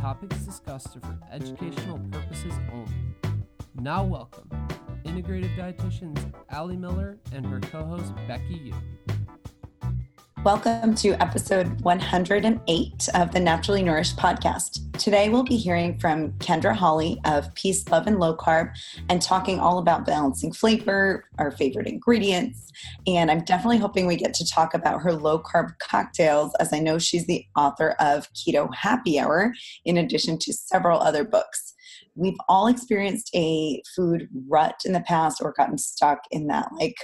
topics discussed are for educational purposes only. Now, welcome integrative dietitians Ali Miller and her co host Becky Yu. Welcome to episode 108 of the Naturally Nourished podcast. Today we'll be hearing from Kyndra Holley of Peace, Love, and Low Carb and talking all about balancing flavor, our favorite ingredients. And I'm definitely hoping we get to talk about her low carb cocktails, as I know she's the author of Keto Happy Hour, in addition to several other books. We've all experienced a food rut in the past or gotten stuck in that like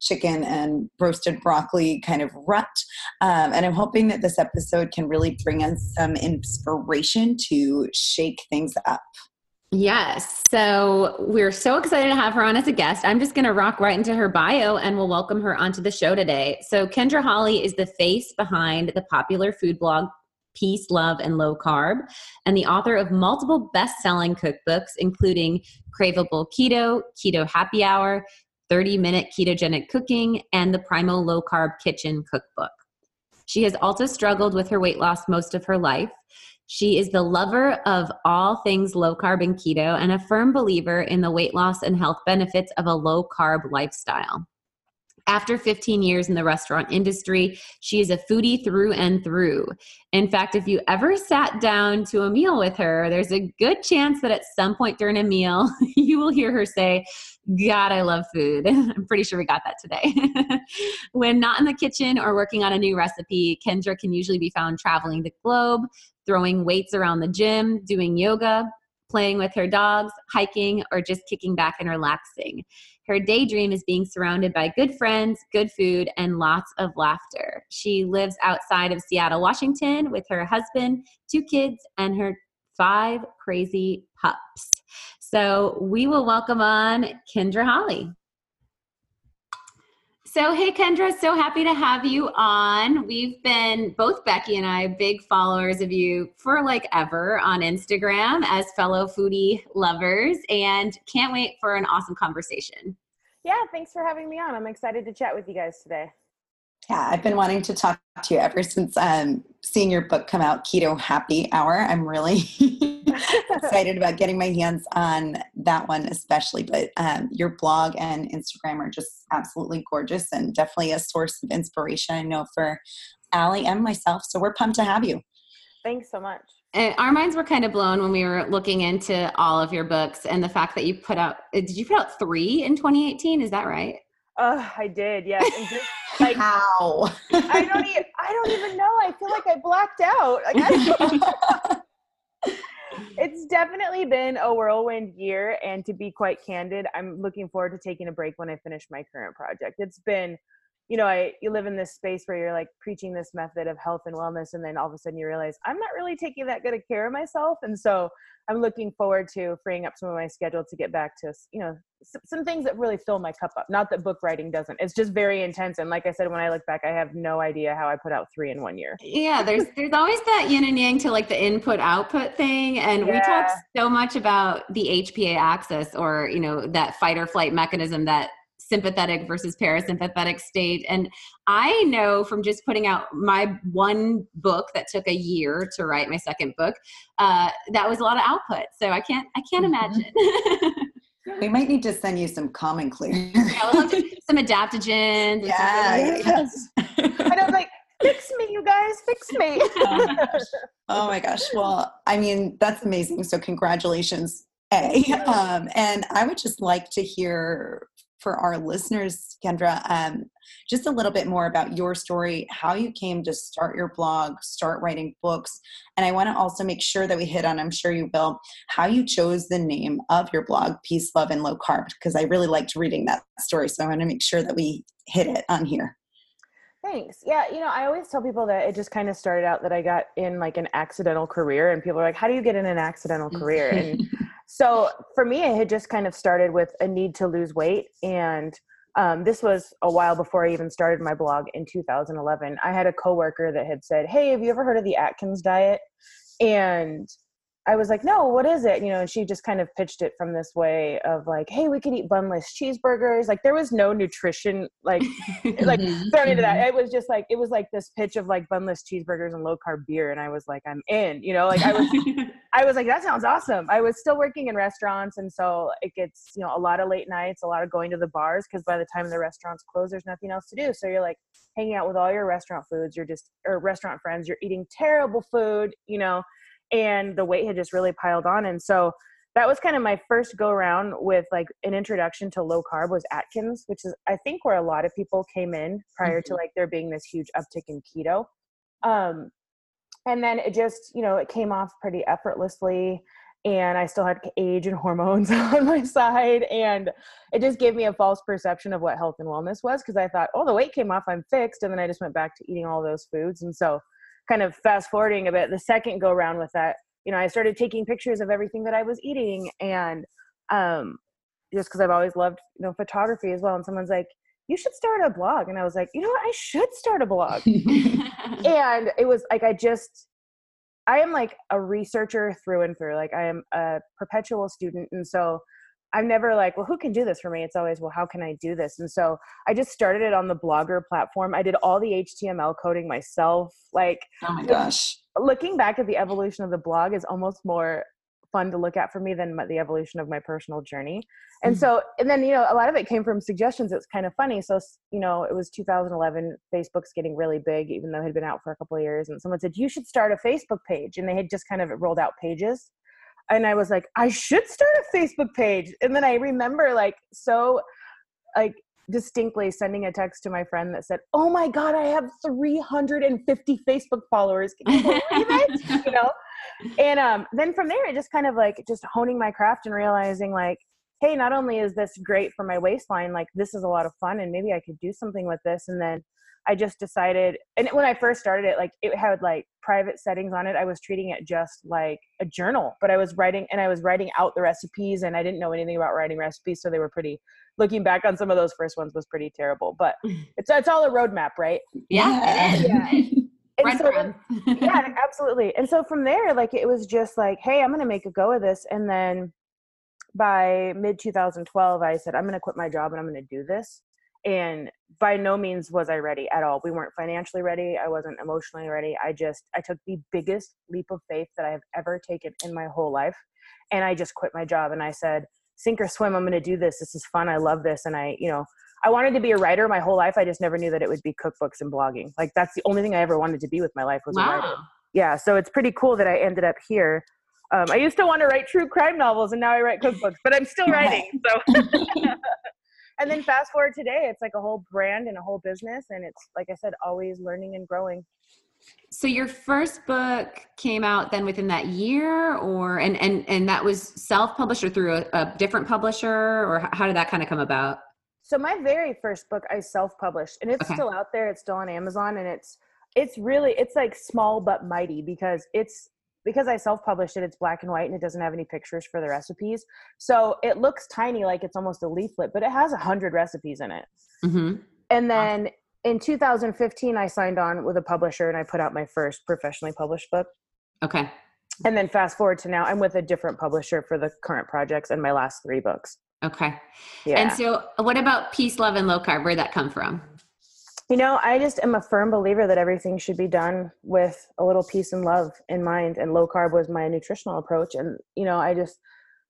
chicken and roasted broccoli kind of rut. Um, and I'm hoping that this episode can really bring us some inspiration to shake things up. Yes. So we're so excited to have her on as a guest. I'm just going to rock right into her bio and we'll welcome her onto the show today. So, Kyndra Holley is the face behind the popular food blog Peace, Love, and Low Carb, and the author of multiple best selling cookbooks, including Craveable Keto, Keto Happy Hour, 30 Minute Ketogenic Cooking, and the Primal Low Carb Kitchen Cookbook. She has also struggled with her weight loss most of her life. She is the lover of all things low carb and keto and a firm believer in the weight loss and health benefits of a low carb lifestyle. After 15 years in the restaurant industry, she is a foodie through and through. In fact, if you ever sat down to a meal with her, there's a good chance that at some point during a meal, you will hear her say, God, I love food. I'm pretty sure we got that today. when not in the kitchen or working on a new recipe, Kyndra can usually be found traveling the globe, throwing weights around the gym, doing yoga, playing with her dogs, hiking, or just kicking back and relaxing. Her daydream is being surrounded by good friends, good food, and lots of laughter. She lives outside of Seattle, Washington with her husband, two kids, and her five crazy pups. So we will welcome on Kyndra Holley. So, hey, Kyndra, so happy to have you on. We've been, both Becky and I, big followers of you for like ever on Instagram as fellow foodie lovers, and can't wait for an awesome conversation. Yeah, thanks for having me on. I'm excited to chat with you guys today. Yeah, I've been wanting to talk to you ever since um, seeing your book come out, Keto Happy Hour. I'm really excited about getting my hands on that one, especially. But um, your blog and Instagram are just absolutely gorgeous and definitely a source of inspiration, I know, for Ali and myself. So we're pumped to have you. Thanks so much. And our minds were kind of blown when we were looking into all of your books and the fact that you put out, uh, did you put out three in 2018? Is that right? Oh, I did, yes. And just, like, How? I don't even, I don't even know. I feel like I blacked out. Like, I, it's definitely been a whirlwind year and to be quite candid i'm looking forward to taking a break when i finish my current project it's been you know i you live in this space where you're like preaching this method of health and wellness and then all of a sudden you realize i'm not really taking that good of care of myself and so i'm looking forward to freeing up some of my schedule to get back to you know some, some things that really fill my cup up not that book writing doesn't it's just very intense and like i said when i look back i have no idea how i put out three in one year. Yeah, there's there's always that yin and yang to like the input output thing, and we talk so much about the HPA axis or you know that fight or flight mechanism that sympathetic versus parasympathetic state and i know from just putting out my one book that took a year to write my second book uh, that was a lot of output so i can't i can't Mhm. imagine We might need to send you some common clear. Love to- some adaptogens Yeah, yes. and i was like fix me you guys fix me Oh my gosh. Well, I mean, that's amazing. So, congratulations, A. Um, and I would just like to hear for our listeners, Kyndra, um, just a little bit more about your story, how you came to start your blog, start writing books. And I want to also make sure that we hit on, I'm sure you will, how you chose the name of your blog, Peace, Love, and Low Carb, because I really liked reading that story. So, I want to make sure that we hit it on here. Thanks. Yeah, you know, I always tell people that it just kind of started out that I got in like an accidental career, and people are like, "How do you get in an accidental career?" And So for me, it had just kind of started with a need to lose weight. And um, this was a while before I even started my blog in 2011. I had a coworker that had said, Hey, have you ever heard of the Atkins diet? And I was like, no, what is it? You know, and she just kind of pitched it from this way of like, hey, we could eat bunless cheeseburgers. Like there was no nutrition like like thrown into that. Mm-hmm. It was just like it was like this pitch of like bunless cheeseburgers and low carb beer. And I was like, I'm in, you know, like I was I was like, that sounds awesome. I was still working in restaurants and so it gets, you know, a lot of late nights, a lot of going to the bars because by the time the restaurants close, there's nothing else to do. So you're like hanging out with all your restaurant foods, you're just or restaurant friends, you're eating terrible food, you know and the weight had just really piled on and so that was kind of my first go around with like an introduction to low carb was Atkins, which is I think where a lot of people came in prior mm-hmm. to like there being this huge uptick in keto. Um, and then it just you know it came off pretty effortlessly, and I still had age and hormones on my side, and it just gave me a false perception of what health and wellness was because I thought, oh, the weight came off, I'm fixed, and then I just went back to eating all those foods, and so kind of fast forwarding a bit, the second go round with that, you know, I started taking pictures of everything that I was eating and um, just because I've always loved, you know, photography as well. And someone's like, you should start a blog. And I was like, you know what? I should start a blog. and it was like, I just, I am like a researcher through and through. Like I am a perpetual student. And so I'm never like, well, who can do this for me? It's always, well, how can I do this? And so I just started it on the Blogger platform. I did all the HTML coding myself. Like, oh my gosh. Looking back at the evolution of the blog is almost more fun to look at for me than the evolution of my personal journey. And mm-hmm. so, and then, you know, a lot of it came from suggestions. It's kind of funny. So, you know, it was 2011, Facebook's getting really big, even though it had been out for a couple of years. And someone said, you should start a Facebook page. And they had just kind of rolled out pages and I was like, I should start a Facebook page. And then I remember like so like distinctly sending a text to my friend that said, "Oh my god, I have 350 Facebook followers." Can you believe it? you know? And um then from there it just kind of like just honing my craft and realizing like hey, not only is this great for my waistline, like this is a lot of fun and maybe I could do something with this and then I just decided, and when I first started it, like it had like private settings on it. I was treating it just like a journal, but I was writing and I was writing out the recipes, and I didn't know anything about writing recipes, so they were pretty. Looking back on some of those first ones was pretty terrible, but it's it's all a roadmap, right? Yeah, yeah. and so yeah, absolutely. And so from there, like it was just like, hey, I'm gonna make a go of this, and then by mid 2012, I said, I'm gonna quit my job and I'm gonna do this and by no means was i ready at all. We weren't financially ready i wasn't emotionally ready i just i took the biggest leap of faith that i have ever taken in my whole life and i just quit my job and i said sink or swim i'm going to do this this is fun i love this and i you know i wanted to be a writer my whole life i just never knew that it would be cookbooks and blogging like that's the only thing i ever wanted to be with my life was wow. a writer. Yeah so it's pretty cool that i ended up here. Um, i used to want to write true crime novels and now i write cookbooks but i'm still writing so and then fast forward today it's like a whole brand and a whole business and it's like i said always learning and growing so your first book came out then within that year or and and and that was self-published or through a, a different publisher or how did that kind of come about so my very first book i self-published and it's okay. still out there it's still on amazon and it's it's really it's like small but mighty because it's because I self published it, it's black and white and it doesn't have any pictures for the recipes. So it looks tiny, like it's almost a leaflet, but it has a hundred recipes in it. Mm-hmm. And then in 2015, I signed on with a publisher and I put out my first professionally published book. Okay. And then fast forward to now, I'm with a different publisher for the current projects and my last three books. Okay. Yeah. And so, what about peace, love, and low carb? Where'd that come from? You know, I just am a firm believer that everything should be done with a little peace and love in mind. And low carb was my nutritional approach. And, you know, I just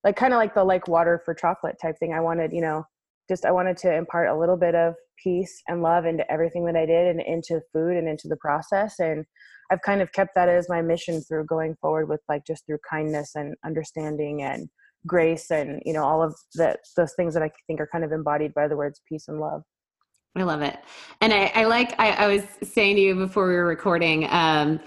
like kind of like the like water for chocolate type thing. I wanted, you know, just I wanted to impart a little bit of peace and love into everything that I did and into food and into the process. And I've kind of kept that as my mission through going forward with like just through kindness and understanding and grace and, you know, all of the, those things that I think are kind of embodied by the words peace and love. I love it. And I, I like, I, I, was saying to you before we were recording, um,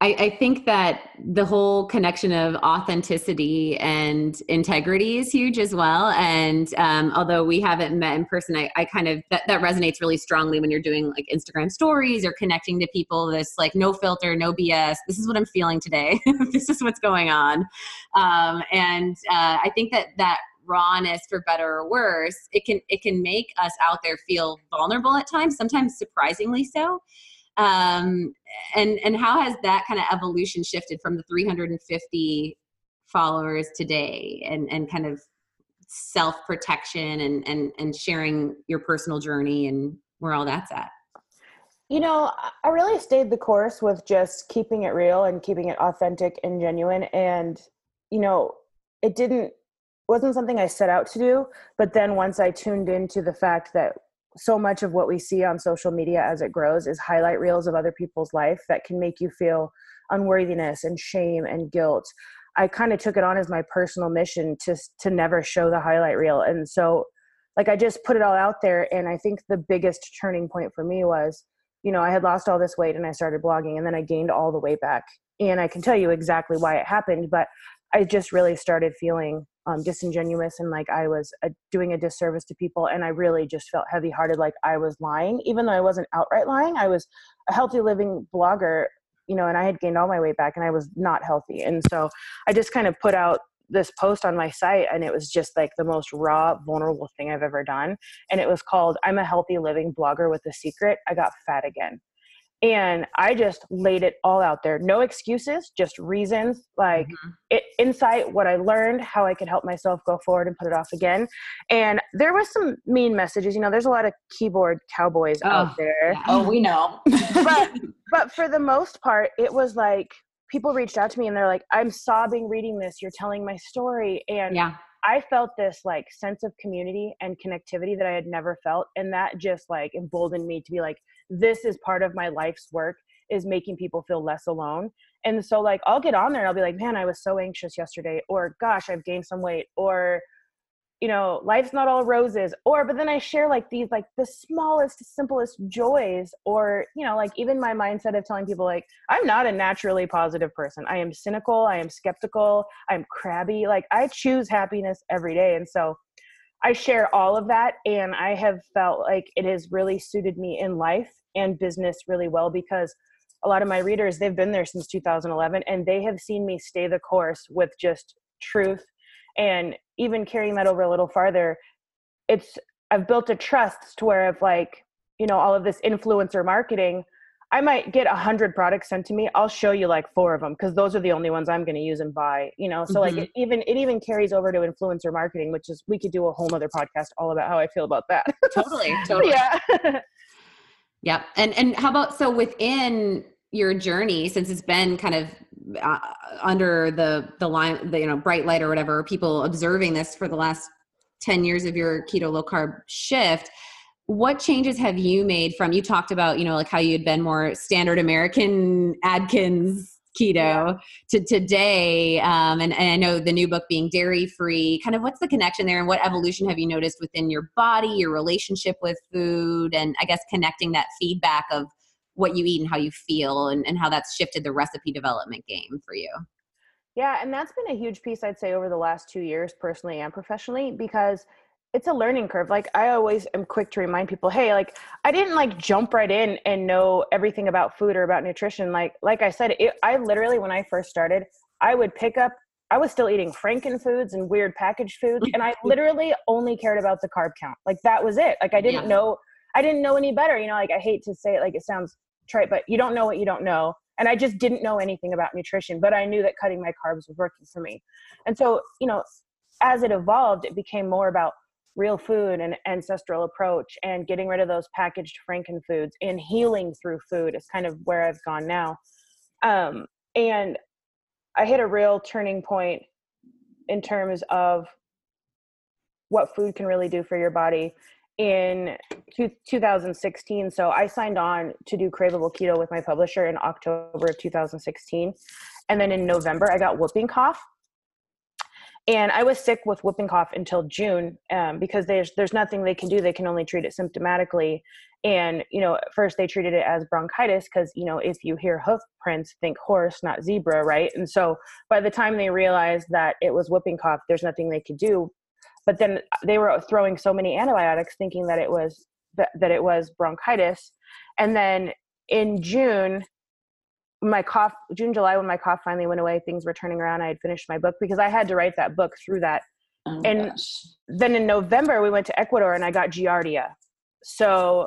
I, I, think that the whole connection of authenticity and integrity is huge as well. And um, although we haven't met in person, I, I kind of that, that resonates really strongly when you're doing like Instagram stories or connecting to people. This like no filter, no BS. This is what I'm feeling today. this is what's going on. Um, and uh, I think that that rawness, for better or worse, it can it can make us out there feel vulnerable at times. Sometimes surprisingly so um, and and how has that kind of evolution shifted from the 350 followers today and and kind of self protection and and and sharing your personal journey and where all that's at you know i really stayed the course with just keeping it real and keeping it authentic and genuine and you know it didn't wasn't something i set out to do but then once i tuned into the fact that so much of what we see on social media as it grows is highlight reels of other people's life that can make you feel unworthiness and shame and guilt i kind of took it on as my personal mission to to never show the highlight reel. And so like i just put it all out there and i think the biggest turning point for me was you know i had lost all this weight and i started blogging and then i gained all the weight back. And i can tell you exactly why it happened but i just really started feeling um, disingenuous and like I was a, doing a disservice to people. And I really just felt heavy hearted, like I was lying, even though I wasn't outright lying. I was a healthy living blogger, you know, and I had gained all my weight back and I was not healthy. And so I just kind of put out this post on my site and it was just like the most raw vulnerable thing i've ever done and it was called i'm a healthy living blogger with a secret i got fat again and i just laid it all out there. No excuses just reasons like mm-hmm. it, insight what i learned how i could help myself go forward and put it off again. And there was some mean messages you know there's a lot of keyboard cowboys oh, out there. yeah. oh we know. But but for the most part it was like people reached out to me and they're like i'm sobbing reading this. You're telling my story. And yeah. I felt this like sense of community and connectivity that I had never felt. And that just like emboldened me to be like, this is part of my life's work is making people feel less alone. And so like I'll get on there and I'll be like, man, I was so anxious yesterday, or gosh, I've gained some weight, or you know, life's not all roses, or but then I share like these like the smallest, simplest joys, or you know, like even my mindset of telling people like I'm not a naturally positive person. I am cynical, I am skeptical, I'm crabby. Like I choose happiness every day. And so I share all of that and I have felt like it has really suited me in life and business really well because a lot of my readers they've been there since 2011 and they have seen me stay the course with just truth and even carrying that over a little farther. It's i've built a trust to where i've like you know all of this influencer marketing i might get a hundred products sent to me i'll show you like four of them because those are the only ones i'm going to use and buy you know so mm-hmm. like it even it even carries over to influencer marketing which is we could do a whole other podcast all about how i feel about that totally totally yeah Yep. And and how about so within your journey since it's been kind of uh, under the the line the you know bright light or whatever people observing this for the last 10 years of your keto low carb shift what changes have you made from you talked about you know like how you had been more standard american Atkins keto yeah. to today um, and, and i know the new book being dairy free kind of what's the connection there and what evolution have you noticed within your body your relationship with food and i guess connecting that feedback of what you eat and how you feel and, and how that's shifted the recipe development game for you yeah and that's been a huge piece i'd say over the last two years personally and professionally because it's a learning curve. Like I always am quick to remind people, hey, like I didn't like jump right in and know everything about food or about nutrition. Like like I said, it, I literally when I first started, I would pick up. I was still eating Franken foods and weird packaged foods, and I literally only cared about the carb count. Like that was it. Like I didn't yeah. know. I didn't know any better. You know, like I hate to say it, like it sounds trite, but you don't know what you don't know. And I just didn't know anything about nutrition, but I knew that cutting my carbs was working for me. And so, you know, as it evolved, it became more about real food and ancestral approach and getting rid of those packaged franken foods and healing through food is kind of where i've gone now. Um, and i hit a real turning point in terms of what food can really do for your body. In two, 2016 so i signed on to do craveable keto with my publisher in october of 2016 and then in november i got whooping cough and I was sick with whooping cough until June um, because there's there's nothing they can do. They can only treat it symptomatically. and you know first they treated it as bronchitis because you know if you hear hoof prints think horse not zebra right and so by the time they realized that it was whooping cough there's nothing they could do but then they were throwing so many antibiotics thinking that it was that it was bronchitis and then in june my cough june july when my cough finally went away things were turning around i had finished my book because i had to write that book through that Oh, And- gosh. then in november we went to ecuador and i got giardia so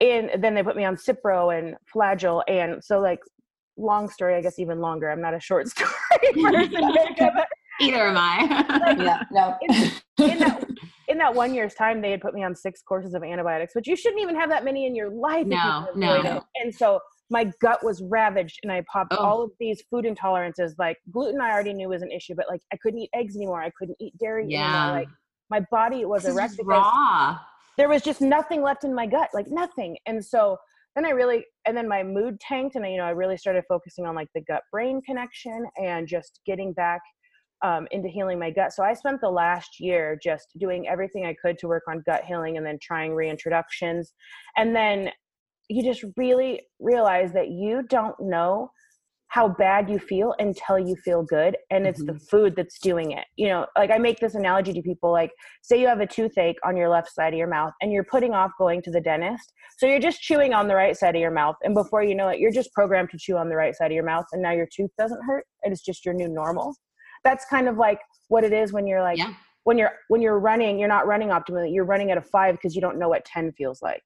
in then they put me on cipro and flagyl and so like long story i guess even longer i'm not a short story person Either am I. yeah, no. in that in that one year's time they had put me on six courses of antibiotics which you shouldn't even have that many in your life No, no. it. and so my gut was ravaged and i popped Oh. all of these food intolerances like gluten i already knew was an issue but like i couldn't eat eggs anymore i couldn't eat dairy Yeah. anymore like my body was This a wreck because raw. there was just nothing left in my gut like nothing and so then i really and then my mood tanked and I, you know i really started focusing on like the gut brain connection and just getting back um, into healing my gut so i spent the last year just doing everything i could to work on gut healing and then trying reintroductions and then you just really realize that you don't know how bad you feel until you feel good and it's the mm-hmm. food that's doing it. You know like i make this analogy to people like say you have a toothache on your left side of your mouth and you're putting off going to the dentist. So you're just chewing on the right side of your mouth and before you know it you're just programmed to chew on the right side of your mouth and now your tooth doesn't hurt and it's just your new normal. That's kind of like what it is when you're like Yeah. when you're when you're running you're not running optimally you're running at a 5 because you don't know what 10 feels like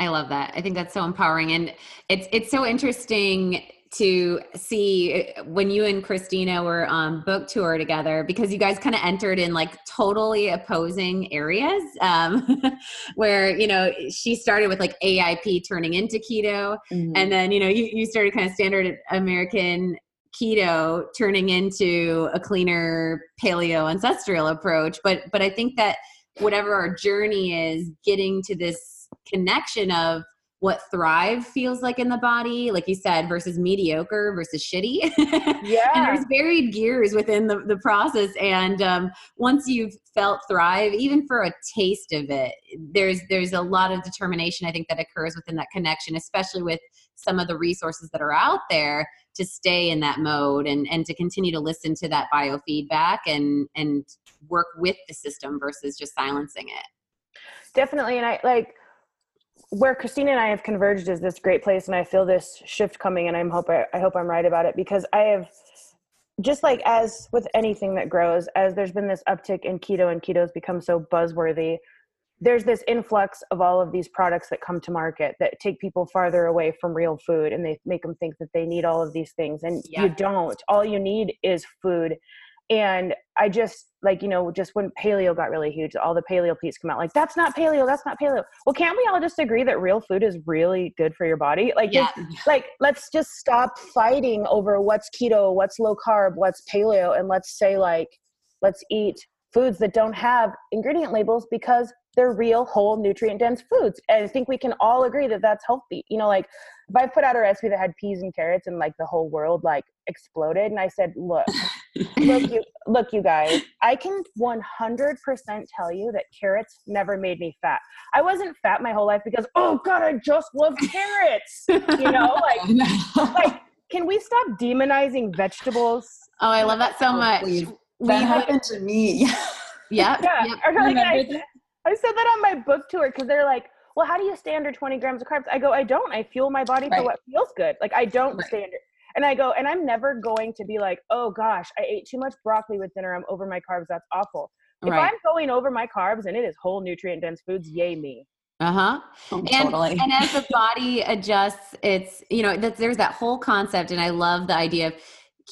I love that. I think that's so empowering, and it's it's so interesting to see uh, when you and Christina were on book tour together because you guys kind of entered in like totally opposing areas. Um, where you know she started with like AIP turning into keto, Mhm. and then you know you, you started kind of standard American keto turning into a cleaner paleo ancestral approach. But but I think that whatever our journey is, getting to this connection of what thrive feels like in the body, like you said, versus mediocre versus shitty. yeah. and there's varied gears within the, the process. And um, once you've felt thrive even for a taste of it there's there's a lot of determination i think that occurs within that connection especially with some of the resources that are out there to stay in that mode and and to continue to listen to that biofeedback and and work with the system versus just silencing it. Definitely. And i like where christina and i have converged is this great place and i feel this shift coming and i'm hope I, I hope i'm right about it because i have just like as with anything that grows as there's been this uptick in keto and keto's become so buzzworthy there's this influx of all of these products that come to market that take people farther away from real food and they make them think that they need all of these things and Yeah. you don't all you need is food and i just like you know just when paleo got really huge all the paleo piece come out like that's not paleo that's not paleo. Well can't we all just agree that real food is really good for your body? Like yeah. just, like let's just stop fighting over what's keto what's low carb what's paleo and let's say like let's eat foods that don't have ingredient labels because they're real whole nutrient dense foods. And i think we can all agree that that's healthy. You know like if i put out a recipe that had peas and carrots and like the whole world like exploded and i said look look you look you guys i can 100% tell you that carrots never made me fat. I wasn't fat my whole life because oh god i just love carrots you know like like can we stop demonizing vegetables? Oh i love that so Oh, much. please. that would- happened to me. yeah. Yeah yep. or like I, I said that on my book tour because they're like well how do you stay under 20 grams of carbs? I go i don't. I fuel my body for what feels good. Like i don't Right. stay under and i go and i'm never going to be like oh gosh i ate too much broccoli with dinner. I'm over my carbs. That's awful. If right. I'm going over my carbs and it is whole nutrient dense foods yay me. Uh-huh. Oh, and, totally. and as the body adjusts it's you know that there's that whole concept and i love the idea of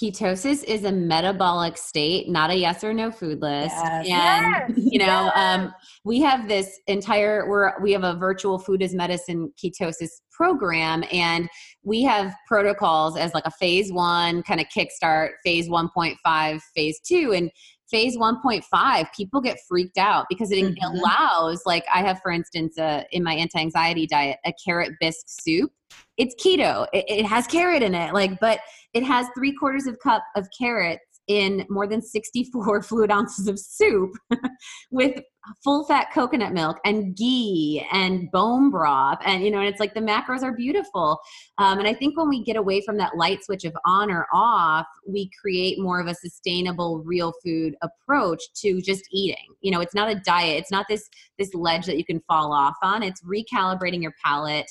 ketosis is a metabolic state not a yes or no food list Yes. and Yes, you know yes. um, we have this entire we're we have a virtual food as medicine ketosis program and we have protocols as like a phase one kind of kickstart phase 1.5 phase two and phase 1.5 people get freaked out because it Mhm. allows like i have for instance uh, in my anti-anxiety diet a carrot bisque soup it's keto it, it has carrot in it like but it has three quarters of cup of carrots in more than 64 fluid ounces of soup with full fat coconut milk and ghee and bone broth and you know and it's like the macros are beautiful. Um, and i think when we get away from that light switch of on or off we create more of a sustainable real food approach to just eating. You know it's not a diet. It's not this this ledge that you can fall off on. It's recalibrating your palate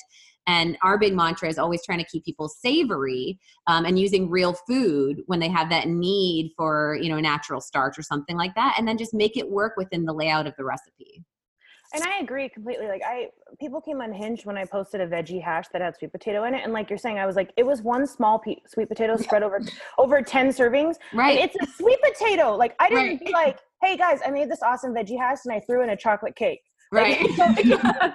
and our big mantra is always trying to keep people savory um, and using real food when they have that need for, you know, natural starch or something like that. And then just make it work within the layout of the recipe. And I agree completely. Like I, people came unhinged when I posted a veggie hash that had sweet potato in it, and like you're saying, I was like, it was one small pe- sweet potato spread over over ten servings. Right. And it's a sweet potato. Like I didn't Right. be like, hey guys, I made this awesome veggie hash and I threw in a chocolate cake. Right. Like.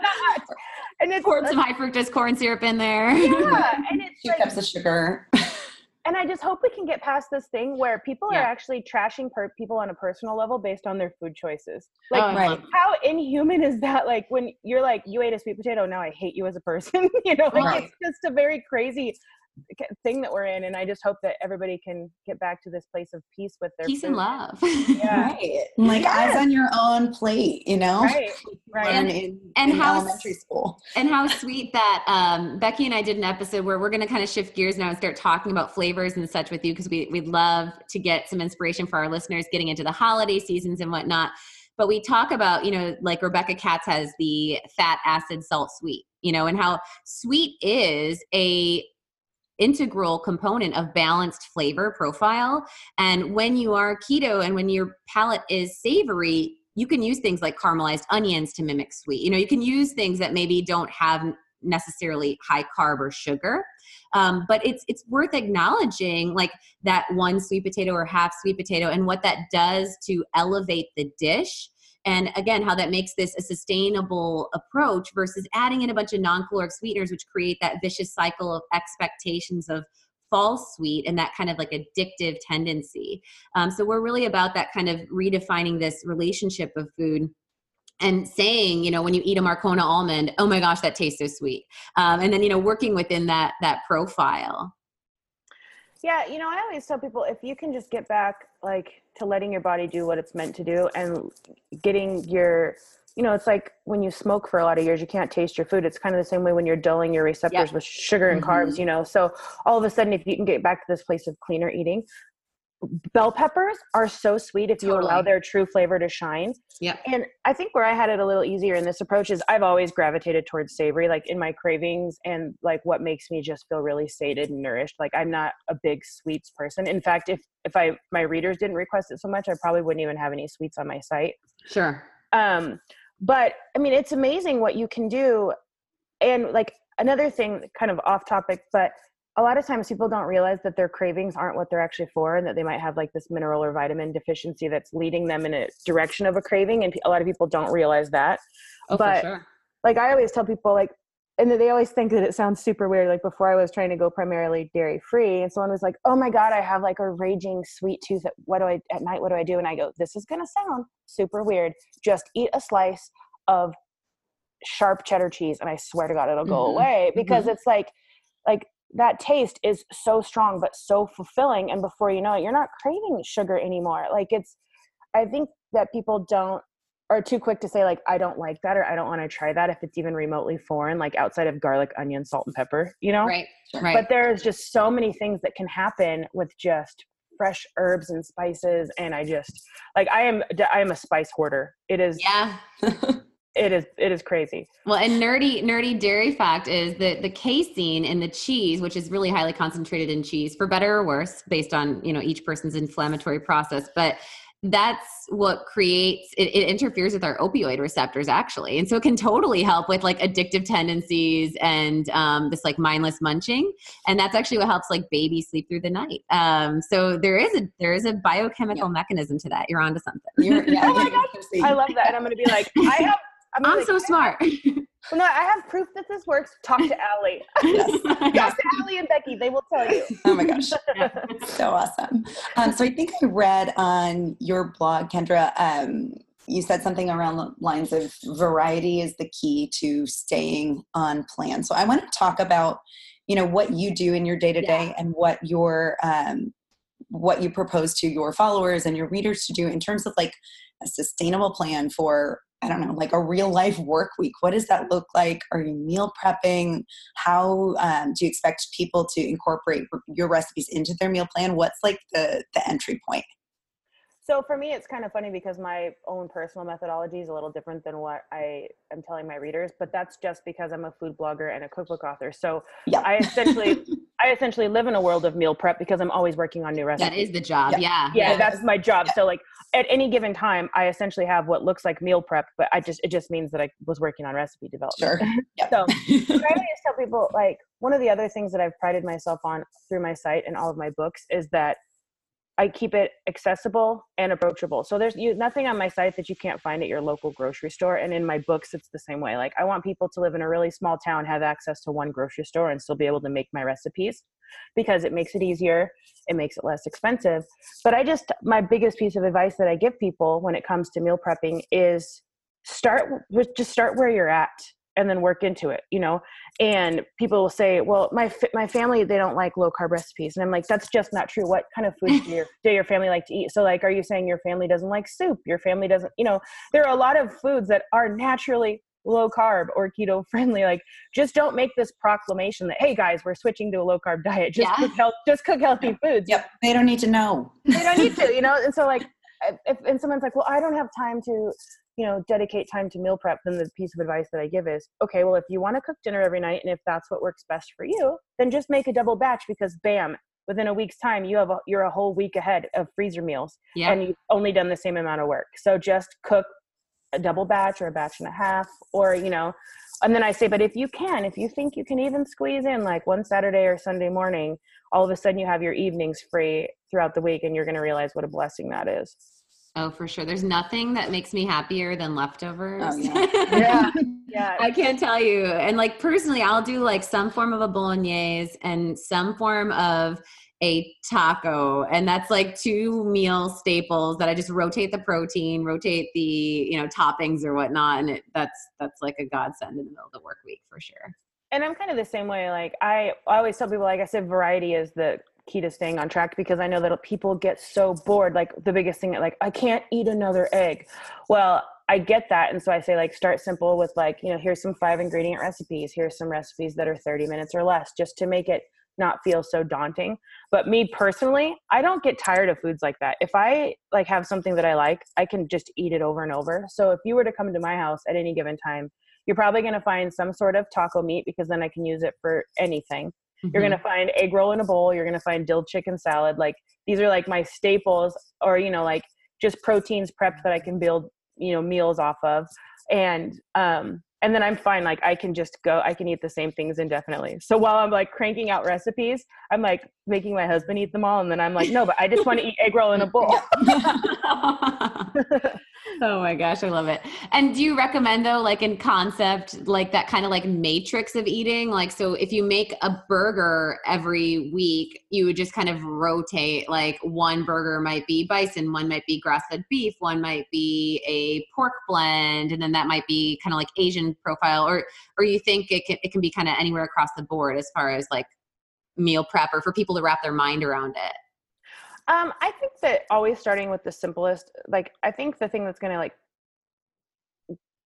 and it's Poured some high fructose corn syrup in there. yeah, and it's Two like, cups of sugar. and I just hope we can get past this thing where people Yeah. are actually trashing per- people on a personal level based on their food choices. Like, Oh, right. how inhuman is that? Like, when you're like, you ate a sweet potato, now I hate you as a person. you know, like Right. it's just a very crazy thing that we're in. And I just hope that everybody can get back to this place of peace with their Peace and love. Yeah. Right. Like eyes on your own plate, you know? Right. Right. Learn in, and in how elementary school. and how sweet that um, Becky and I did an episode where we're going to kind of shift gears now and start talking about flavors and such with you because we, we'd love to get some inspiration for our listeners getting into the holiday seasons and whatnot. But we talk about, you know, like Rebecca Katz has the fat, acid, salt, sweet, you know, and how sweet is a integral component of balanced flavor profile. And when you are keto and when your palate is savory, you can use things like caramelized onions to mimic sweet. You know, you can use things that maybe don't have necessarily high carb or sugar. Um, but it's it's worth acknowledging like that one sweet potato or half sweet potato and what that does to elevate the dish and again how that makes this a sustainable approach versus adding in a bunch of non-caloric sweeteners which create that vicious cycle of expectations of false sweet and that kind of like addictive tendency. Um, so we're really about that kind of redefining this relationship of food and saying you know when you eat a marcona almond oh my gosh that tastes so sweet. Um, and then you know working within that that profile. Yeah, you know, I always tell people if you can just get back like to letting your body do what it's meant to do and getting your you know, it's like when you smoke for a lot of years, you can't taste your food. It's kind of the same way when you're dulling your receptors with sugar and carbs, mm-hmm. you know. So all of a sudden, if you can get back to this place of cleaner eating, bell peppers are so sweet if you allow their true flavor to shine. Yep. And I think where I had it a little easier in this approach is I've always gravitated towards savory, like in my cravings and like what makes me just feel really sated and nourished. Like I'm not a big sweets person. In fact, if if I my readers didn't request it so much, I probably wouldn't even have any sweets on my site. sure Um, but I mean, it's amazing what you can do. And like another thing, kind of off topic, but a lot of times people don't realize that their cravings aren't what they're actually for, and that they might have like this mineral or vitamin deficiency that's leading them in a direction of a craving. And a lot of people don't realize that. oh But- for sure Like I always tell people, like, and they always think that it sounds super weird. Like before, I was trying to go primarily dairy free, and someone was like, "Oh my god, I have like a raging sweet tooth. What do I at night? What do I do?" And I go, "This is gonna sound super weird. Just eat a slice of sharp cheddar cheese, and I swear to God, it'll go Mhm. away because it's like, like that taste is so strong but so fulfilling. And before you know it, you're not craving sugar anymore. Like it's, I think that people don't are too quick to say like I don't like that or I don't want to try that if it's even remotely foreign, like outside of garlic, onion, salt, and pepper, you know? right right But there's just so many things that can happen with just fresh herbs and spices. And I just like I am I am a spice hoarder. It is yeah it is it is crazy. Well, and nerdy nerdy dairy fact is that the casein in the cheese, which is really highly concentrated in cheese, for better or worse, based on you know each person's inflammatory process, but that's what creates it, it interferes with our opioid receptors actually and so it can totally help with like addictive tendencies and um, this like mindless munching and that's actually what helps like babies sleep through the night um, so there is a there is a biochemical mechanism to that you're onto something You're, yeah, Oh my you're gosh. I love that. And I'm gonna be like, I have I'm, i'm be so smart Well, no, I have proof that this works. Talk to Ali. Talk to Ali and Becky. They will tell you. Oh my gosh. so awesome. Um, so I think I read on your blog, Kyndra, um, you said something around the lines of variety is the key to staying on plan. So I want to talk about, you know, what you do in your day to day and what your um, what you propose to your followers and your readers to do in terms of like a sustainable plan for I don't know, like a real life work week? What does that look like? Are you meal prepping? How um, do you expect people to incorporate your recipes into their meal plan? What's like the the entry point? So for me, it's kind of funny because my own personal methodology is a little different than what I am telling my readers, but that's just because I'm a food blogger and a cookbook author. So yeah. I essentially, I essentially live in a world of meal prep because I'm always working on new recipes. That is the job. Yeah. Yeah. yeah that's my job. So like at any given time, I essentially have what looks like meal prep, but I just, it just means that I was working on recipe development. Sure. Yep. so I always tell people like one of the other things that I've prided myself on through my site and all of my books is that I keep it accessible and approachable. So there's you, nothing on my site that you can't find at your local grocery store. And in my books, it's the same way. Like I want people to live in a really small town, have access to one grocery store, and still be able to make my recipes because it makes it easier. It makes it less expensive. But I just my biggest piece of advice that I give people when it comes to meal prepping is start with just start where you're at and then work into it you know? And people will say well my my family they don't like low carb recipes. And i'm like that's just not true. What kind of food do your, do your family like to eat? So like are you saying your family doesn't like soup? Your family doesn't you know there are a lot of foods that are naturally low carb or keto friendly like just don't make this proclamation that hey guys we're switching to a low carb diet. Just yeah. cook health, just cook healthy foods. Yep. They don't need to know. They don't need to you know? And so like if and someone's like well i don't have time to you know dedicate time to meal prep then the piece of advice that i give is okay well if you want to cook dinner every night and if that's what works best for you then just make a double batch because bam within a week's time you have a, you're a whole week ahead of freezer meals yeah. and you've only done the same amount of work so just cook a double batch or a batch and a half or you know and then i say but if you can if you think you can even squeeze in like one saturday or sunday morning all of a sudden you have your evenings free throughout the week and you're going to realize what a blessing that is Oh, for sure. There's nothing that makes me happier than leftovers. Oh, yeah. yeah. yeah. I can't tell you. And like personally, I'll do like some form of a bolognese and some form of a taco. And that's like two meal staples that I just rotate the protein, rotate the, you know, toppings or whatnot. And it, that's, that's like a godsend in the middle of the work week for sure. And I'm kind of the same way. Like I, I always tell people, like I said, variety is the key to staying on track because I know that people get so bored. Like the biggest thing, like I can't eat another egg. Well, I get that, and so I say like start simple with like you know here's some five ingredient recipes. Here's some recipes that are 30 minutes or less, just to make it not feel so daunting. But me personally, I don't get tired of foods like that. If I like have something that I like, I can just eat it over and over. So if you were to come to my house at any given time, you're probably going to find some sort of taco meat because then I can use it for anything. Mm-hmm. You're gonna find egg roll in a bowl. You're gonna find dill chicken salad. Like these are like my staples, or you know, like just proteins prepped that I can build you know meals off of, and um, and then I'm fine. Like I can just go. I can eat the same things indefinitely. So while I'm like cranking out recipes, I'm like making my husband eat them all, and then I'm like, no, but I just want to eat egg roll in a bowl. oh my gosh, I love it. And do you recommend though, like in concept, like that kind of like matrix of eating? Like, so if you make a burger every week, you would just kind of rotate. Like one burger might be bison, one might be grass-fed beef, one might be a pork blend, and then that might be kind of like Asian profile. Or, or you think it can it can be kind of anywhere across the board as far as like meal prep or for people to wrap their mind around it? Um, I think that always starting with the simplest, like I think the thing that's gonna like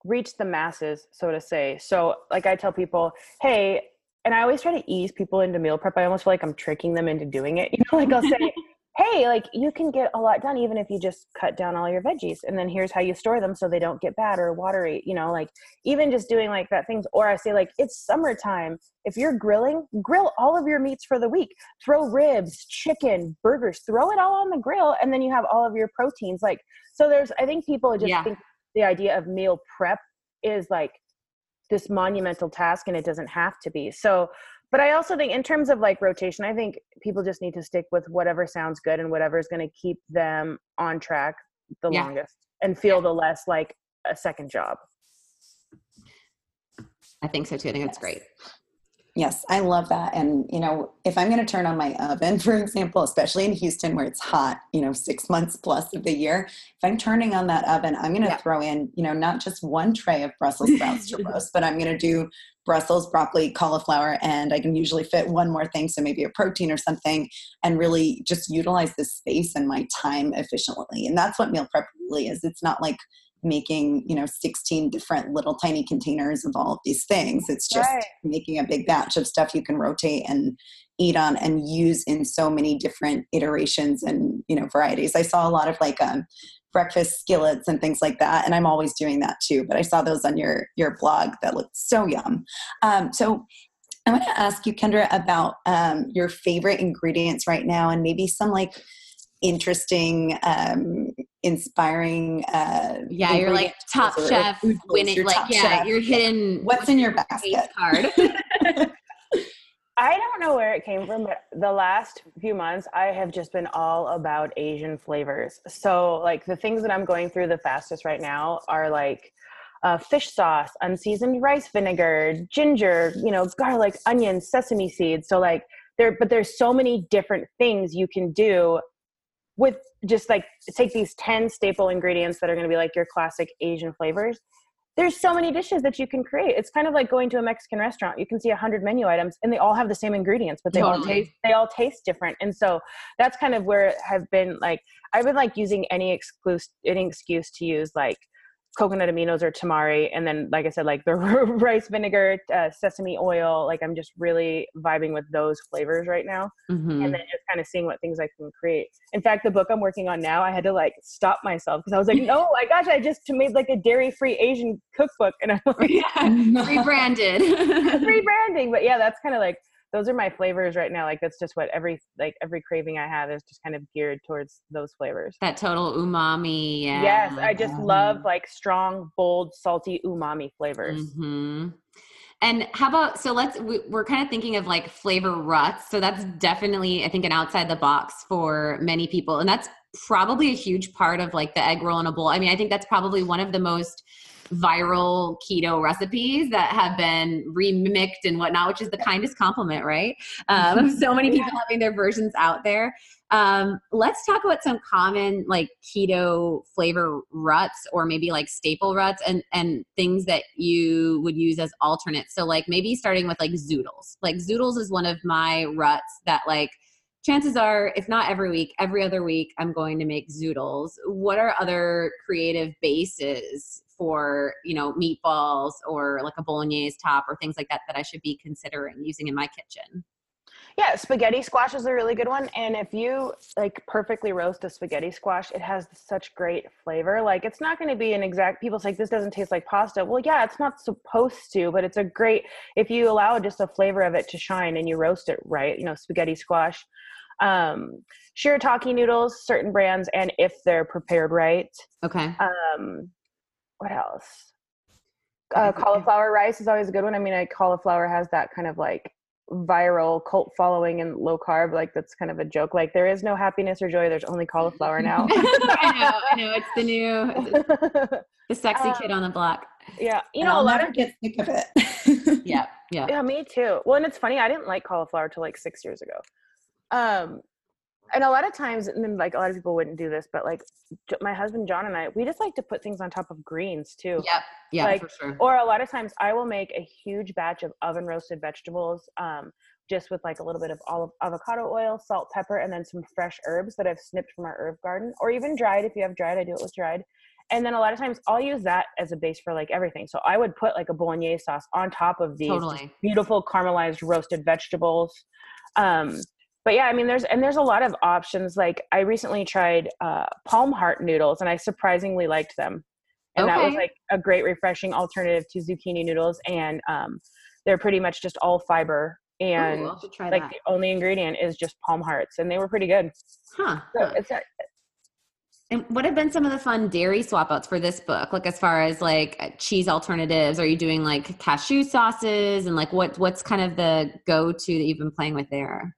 reach the masses, so to say. So like I tell people, hey, and I always try to ease people into meal prep. I almost feel like I'm tricking them into doing it. You know, like I'll say, hey, like you can get a lot done even if you just cut down all your veggies. And then here's how you store them so they don't get bad or watery, you know, like even just doing like that things. Or I say, like, it's summertime. If you're grilling, grill all of your meats for the week. Throw ribs, chicken, burgers, throw it all on the grill. And then you have all of your proteins. Like, so there's, I think people just yeah. think the idea of meal prep is like this monumental task and it doesn't have to be. So, but I also think in terms of like rotation, I think people just need to stick with whatever sounds good and whatever is going to keep them on track the yeah. longest and feel the less like a second job. I think so too. I think that's great. Yes, I love that. And, you know, if I'm going to turn on my oven, for example, especially in Houston where it's hot, you know, six months plus of the year, if I'm turning on that oven, I'm going to yeah. throw in, you know, not just one tray of Brussels sprouts to roast, but I'm going to do Brussels, broccoli, cauliflower, and I can usually fit one more thing, so maybe a protein or something, and really just utilize this space and my time efficiently. And that's what meal prep really is. It's not like making you know 16 different little tiny containers of all of these things. It's just Right. making a big batch of stuff you can rotate and eat on and use in so many different iterations and you know varieties. I saw a lot of like um, breakfast skillets and things like that and i'm always doing that too but i saw those on your your blog that looked so yum. Um, so i want to ask you kyndra about um, your favorite ingredients right now and maybe some like interesting um inspiring uh Yeah, you're like top or- or chef, food win it. your Like, yeah, chef. you're hidden. what's in your basket card. I don't know where it came from, but the last few months I have just been all about Asian flavors. So, like the things that I'm going through the fastest right now are like uh, fish sauce, unseasoned rice vinegar, ginger, you know, garlic, onions, sesame seeds. So, like there, but there's so many different things you can do with just like take these 10 staple ingredients that are going to be like your classic Asian flavors there's so many dishes that you can create. It's kind of like going to a Mexican restaurant. You can see a hundred menu items and they all have the same ingredients, but they all taste they all taste different. And so that's kind of where I've been like I've been like using any excuse any excuse to use like coconut aminos or tamari and then like i said like the rice vinegar uh, sesame oil like i'm just really vibing with those flavors right now Mhm. and then just kind of seeing what things I can create. In fact, the book I'm working on now, I had to like stop myself because I was like, no, my gosh, I just made like a dairy-free Asian cookbook, and I'm like Yeah, rebranded. rebranding. But yeah, that's kind of like those are my flavors right now. Like that's just what every like every craving I have is just kind of geared towards those flavors. that total umami. Yeah. Yes, I just love like strong, bold, salty umami flavors. hmm And how about so let's we, we're kind of thinking of like flavor ruts. So that's definitely I think an outside the box for many people, and that's probably a huge part of like the egg roll in a bowl. I mean, I think that's probably one of the most viral keto recipes that have been remixed and whatnot, which is the kindest compliment, right? Um, so many people having their versions out there. Um, let's talk about some common like keto flavor ruts or maybe like staple ruts and and things that you would use as alternates. So like maybe starting with like zoodles. Like zoodles is one of my ruts that like chances are if not every week, every other week I'm going to make zoodles. What are other creative bases for, you know, meatballs or like a bolognese top or things like that that I should be considering using in my kitchen? Yeah, spaghetti squash is a really good one. And if you like perfectly roast a spaghetti squash, it has such great flavor. Like it's not going to be an exact people say this doesn't taste like pasta. Well, yeah, it's not supposed to, but it's a great if you allow just the flavor of it to shine and you roast it right, you know, spaghetti squash. Um shirataki noodles, certain brands and if they're prepared right. Okay. Um what else? Uh, cauliflower rice is always a good one. I mean, I, cauliflower has that kind of like viral cult following and low carb. Like that's kind of a joke. Like there is no happiness or joy. There's only cauliflower now. I know, I know. It's the new, the sexy kid on the block. yeah, you and know, I'll a lot of get sick of it. Yeah, yeah. yeah, me too. Well, and it's funny. I didn't like cauliflower till like six years ago. Um, and a lot of times, and like a lot of people wouldn't do this, but like my husband John and I, we just like to put things on top of greens too. Yep. Yeah, Like, for sure. or a lot of times I will make a huge batch of oven roasted vegetables um, just with like a little bit of olive avocado oil, salt, pepper, and then some fresh herbs that I've snipped from our herb garden, or even dried. If you have dried, I do it with dried. And then a lot of times I'll use that as a base for like everything. So I would put like a bolognese sauce on top of these Totally. beautiful caramelized roasted vegetables. Um, but yeah, I mean, there's and there's a lot of options. Like I recently tried uh, palm heart noodles, and I surprisingly liked them. And that was like a great, refreshing alternative to zucchini noodles. And um, they're pretty much just all fiber, and Ooh, like that. the only ingredient is just palm hearts, and they were pretty good. Huh. So huh. it's And what have been some of the fun dairy swap outs for this book? Like as far as like cheese alternatives, are you doing like cashew sauces and like what what's kind of the go to that you've been playing with there?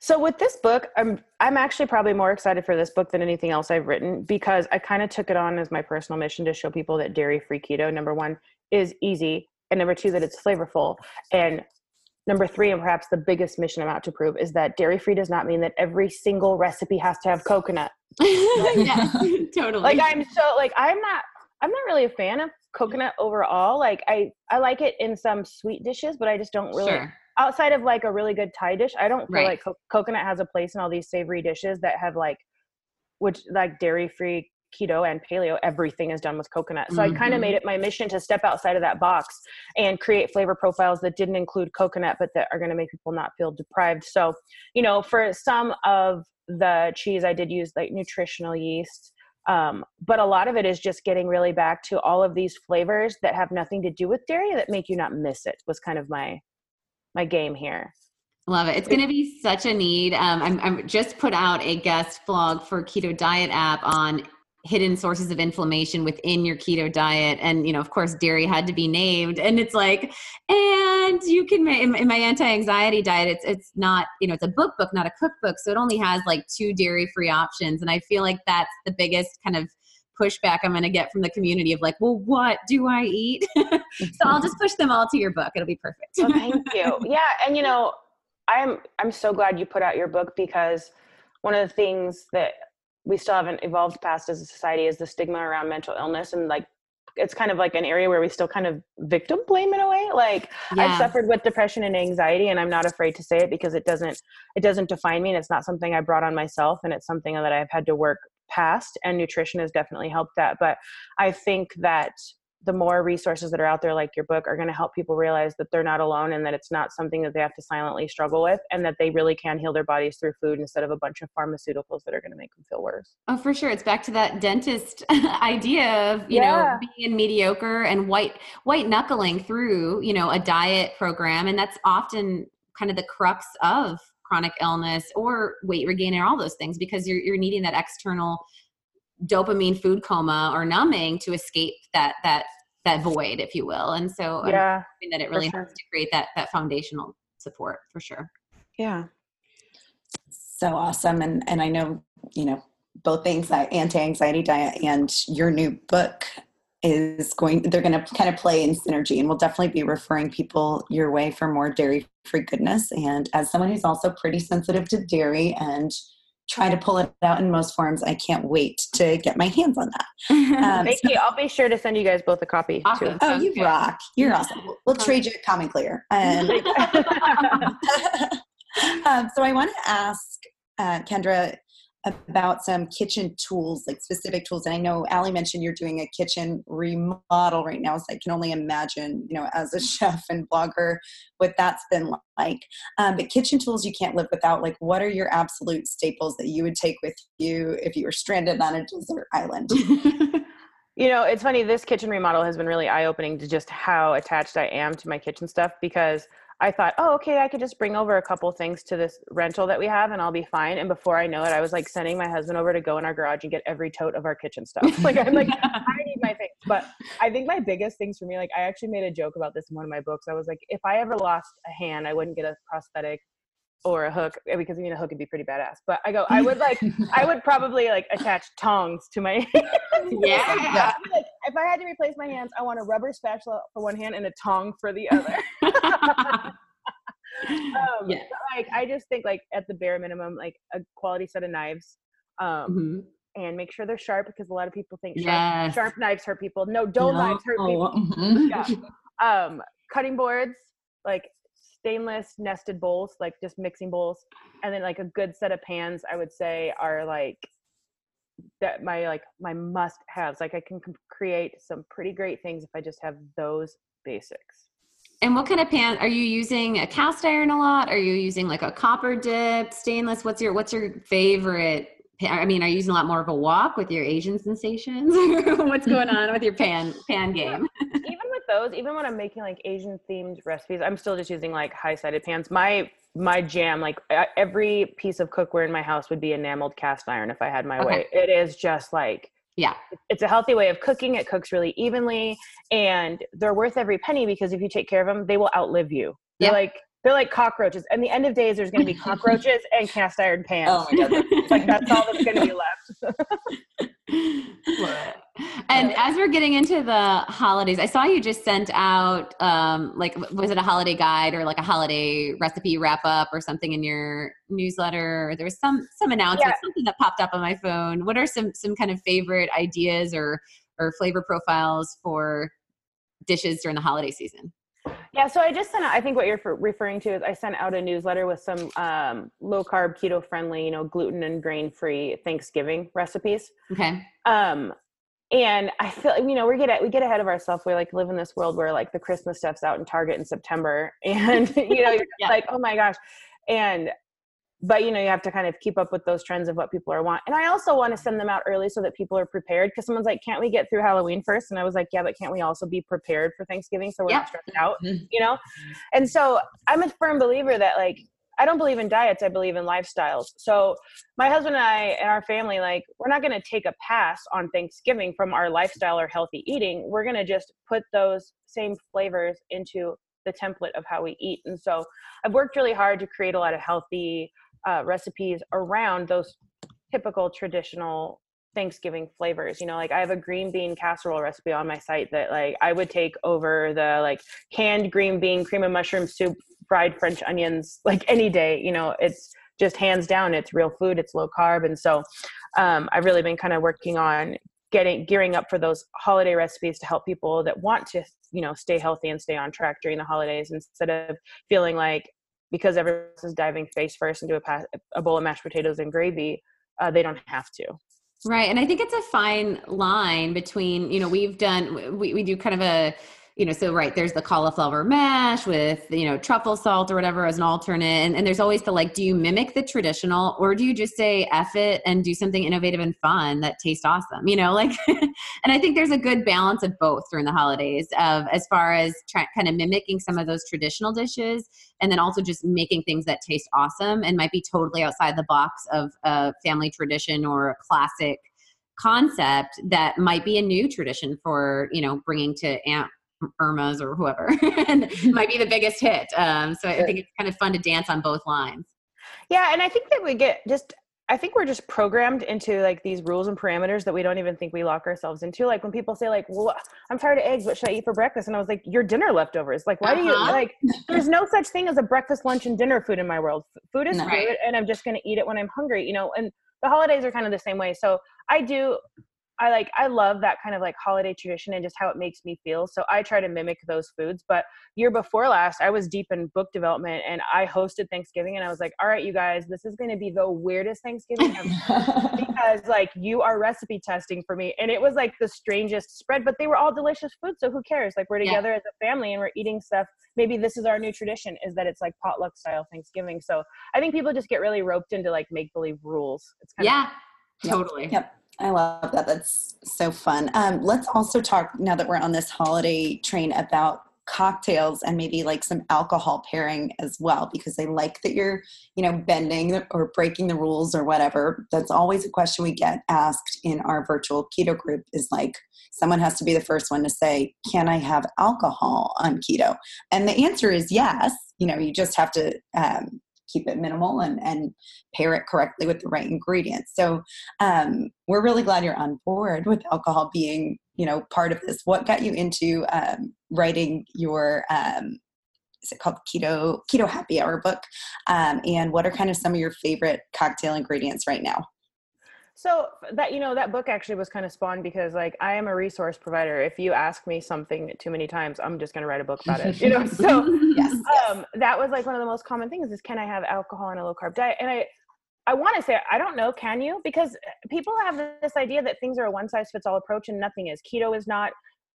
So with this book, I'm I'm actually probably more excited for this book than anything else I've written because I kind of took it on as my personal mission to show people that dairy-free keto number 1 is easy and number 2 that it's flavorful and number 3 and perhaps the biggest mission I'm out to prove is that dairy-free does not mean that every single recipe has to have coconut. yes, totally. Like I'm so like I'm not I'm not really a fan of coconut overall. Like I I like it in some sweet dishes, but I just don't really sure. Outside of like a really good Thai dish, I don't feel Right. like co- coconut has a place in all these savory dishes that have like, which like dairy free keto and paleo, everything is done with coconut. So Mhm. I kind of made it my mission to step outside of that box and create flavor profiles that didn't include coconut, but that are going to make people not feel deprived. So, you know, for some of the cheese, I did use like nutritional yeast. Um, but a lot of it is just getting really back to all of these flavors that have nothing to do with dairy that make you not miss it was kind of my my game here. Love it. It's going to be such a need. Um, I'm, I'm just put out a guest blog for Keto Diet app on hidden sources of inflammation within your keto diet and you know of course dairy had to be named and it's like and you can make in, my anti-anxiety diet it's it's not you know it's a book book not a cookbook so it only has like two dairy free options and i feel like that's the biggest kind of pushback i'm going to get from the community of like well what do i eat so i'll just push them all to your book it'll be perfect Oh, thank you. Yeah, and you know, I'm I'm so glad you put out your book because one of the things that we still haven't evolved past as a society is the stigma around mental illness and like it's kind of like an area where we still kind of victim blame in a way. Like I've suffered with depression and anxiety and I'm not afraid to say it because it doesn't it doesn't define me and it's not something I brought on myself and it's something that I've had to work past and nutrition has definitely helped that. But I think that the more resources that are out there like your book are going to help people realize that they're not alone and that it's not something that they have to silently struggle with and that they really can heal their bodies through food instead of a bunch of pharmaceuticals that are going to make them feel worse. Oh, for sure. It's back to that dentist idea of, you Yeah. know, being mediocre and white white knuckling through, you know, a diet program. And that's often kind of the crux of chronic illness or weight regain and all those things because you're you're needing that external dopamine food coma or numbing to escape that that that void, if you will. And so I'm Yeah. hoping that it really sure. helps to create that that foundational support for sure. Yeah. so awesome and and i know you know both the anxi- anti-anxiety diet and your new book is going they're going to kind of play in synergy and we'll definitely be referring people your way for more dairy free goodness and as someone who's also pretty sensitive to dairy and try to pull it out in most forms i can't wait to get my hands on that Um, Thank you. I'll be sure to send you guys both a copy Awesome. too. oh you good. rock you're awesome we'll, we'll trade you at common clear and um, so I want to ask uh, Kyndra about some kitchen tools, like specific tools. And I know Ali mentioned you're doing a kitchen remodel right now, so I can only imagine, you know, as a chef and blogger, what that's been like. Um, but kitchen tools you can't live without. Like, what are your absolute staples that you would take with you if you were stranded on a desert island? You know, it's funny. This kitchen remodel has been really eye opening to just how attached I am to my kitchen stuff because I thought, oh, okay, I could just bring over a couple things to this rental that we have and I'll be fine. And before I know it, I was like sending my husband over to go in our garage and get every tote of our kitchen stuff. Like, I'm like, I need my things. But I think my biggest things for me, like, I actually made a joke about this in one of my books. I was like, if I ever lost a hand, I wouldn't get a prosthetic or a hook eh, because I mean a hook would be pretty badass. But I go, I would like, I would probably like attach tongs to my. Yeah. like, if I had to replace my hands, I want a rubber spatula for one hand and a tong for the other. Um, Yeah. like I just think like at the bare minimum, like a quality set of knives. Um, Mhm. and make sure they're sharp because a lot of people think sharp, Yes. sharp knives hurt people. No, dull knives hurt people. Mhm. Yeah. Um, cutting boards, like stainless nested bowls, like just mixing bowls, and then like a good set of pans. I would say are like that my like my must haves. Like I can create some pretty great things if I just have those basics. And what kind of pan are you using? A cast iron a lot? Are you using like a copper dip, stainless? What's your what's your favorite? Pan? I mean, are you using a lot more of a wok with your Asian sensations? what's going on with your pan pan game? even with those, even when I'm making like Asian themed recipes, I'm still just using like high sided pans. My my jam, like every piece of cookware in my house would be enameled cast iron if I had my Okay. way. It is just like Yeah. it's a healthy way of cooking. It cooks really evenly, and they're worth every penny because if you take care of them, they will outlive you. They're Yep. like they're like cockroaches. And the end of days, there's going to be cockroaches and cast iron pans. Oh my god. like that's all that's going to be left. and as we're getting into the holidays, I saw you just sent out um like was it a holiday guide or like a holiday recipe wrap up or something in your newsletter? Or there was some some announcement, Yeah. something that popped up on my phone. What are some some kind of favorite ideas or or flavor profiles for dishes during the holiday season? Yeah, so I just sent out, I think what you're referring to is I sent out a newsletter with some um, low carb, keto friendly, you know, gluten and grain free Thanksgiving recipes. Okay. Um, and I feel, you know, we get we get ahead of ourselves. We like live in this world where like the Christmas stuff's out in Target in September, and you know, you're yeah. like, oh my gosh, and but you know you have to kind of keep up with those trends of what people are want and i also want to send them out early so that people are prepared because someone's like can't we get through halloween first and i was like yeah but can't we also be prepared for thanksgiving so we're yeah. not stressed out mm-hmm. you know and so i'm a firm believer that like i don't believe in diets i believe in lifestyles. So my husband and i and our family like we're not going to take a pass on thanksgiving from our lifestyle or healthy eating. We're going to just put those same flavors into the template of how we eat. And so i've worked really hard to create a lot of healthy uh, recipes around those typical traditional Thanksgiving flavors. You know, like I have a green bean casserole recipe on my site that like I would take over the like canned green bean cream and mushroom soup, fried French onions, like any day. You know, it's just hands down, it's real food, it's low carb. And so um, I've really been kind of working on getting gearing up for those holiday recipes to help people that want to you know stay healthy and stay on track during the holidays instead of feeling like because everyone is diving face first into a, pa- a bowl of mashed potatoes and gravy, uh, they don't have to. Right. And I think it's a fine line between, you know, we've done, we, we do kind of a, you know, so right, there's the cauliflower mash with, you know, truffle salt or whatever as an alternate. And, and there's always the like, do you mimic the traditional or do you just say F it and do something innovative and fun that tastes awesome? You know, like, and I think there's a good balance of both during the holidays of as far as kind of mimicking some of those traditional dishes and then also just making things that taste awesome and might be totally outside the box of a family tradition or a classic concept that might be a new tradition for you know bringing to aunt Irma's or whoever, and might be the biggest hit. Um, so I think it's kind of fun to dance on both lines. Yeah, and I think that we get just I think we're just programmed into like these rules and parameters that we don't even think we lock ourselves into. Like when people say like, "Well, I'm tired of eggs. What should I eat for breakfast?" and I was like, "Your dinner leftovers." Like, why uh-huh. do you uh-huh. like? There's no such thing as a breakfast, lunch, and dinner food in my world. Food is no. food, and I'm just going to eat it when I'm hungry. You know, and the holidays are kind of the same way. So I do I like I love that kind of like holiday tradition and just how it makes me feel. So I try to mimic those foods. But year before last, I was deep in book development and I hosted Thanksgiving and I was like, all right, you guys, this is gonna be the weirdest Thanksgiving because like you are recipe testing for me. And it was like the strangest spread, but they were all delicious food, So who cares? Like we're together yeah. as a family and we're eating stuff. Maybe this is our new tradition is that it's like potluck style Thanksgiving. So I think people just get really roped into like make believe rules. It's kind yeah, of totally. Yep. I love that. That's so fun. Um, let's also talk now that we're on this holiday train about cocktails and maybe like some alcohol pairing as well because they like that you're you know bending or breaking the rules or whatever that's always a question we get asked in our virtual keto group is like someone has to be the first one to say can i have alcohol on keto and the answer is yes you know you just have to um, keep it minimal and, and pair it correctly with the right ingredients. So um, we're really glad you're on board with alcohol being, you know, part of this. What got you into um, writing your um, is it called keto keto happy hour book um, and what are kind of some of your favorite cocktail ingredients right now so that you know that book actually was kind of spawned because like I am a resource provider. If you ask me something too many times, I'm just going to write a book about it. You know, so yes, um, yes. that was like one of the most common things is can I have alcohol in a low carb diet? And I I want to say I don't know, can you? Because people have this idea that things are a one size fits all approach and nothing is. Keto is not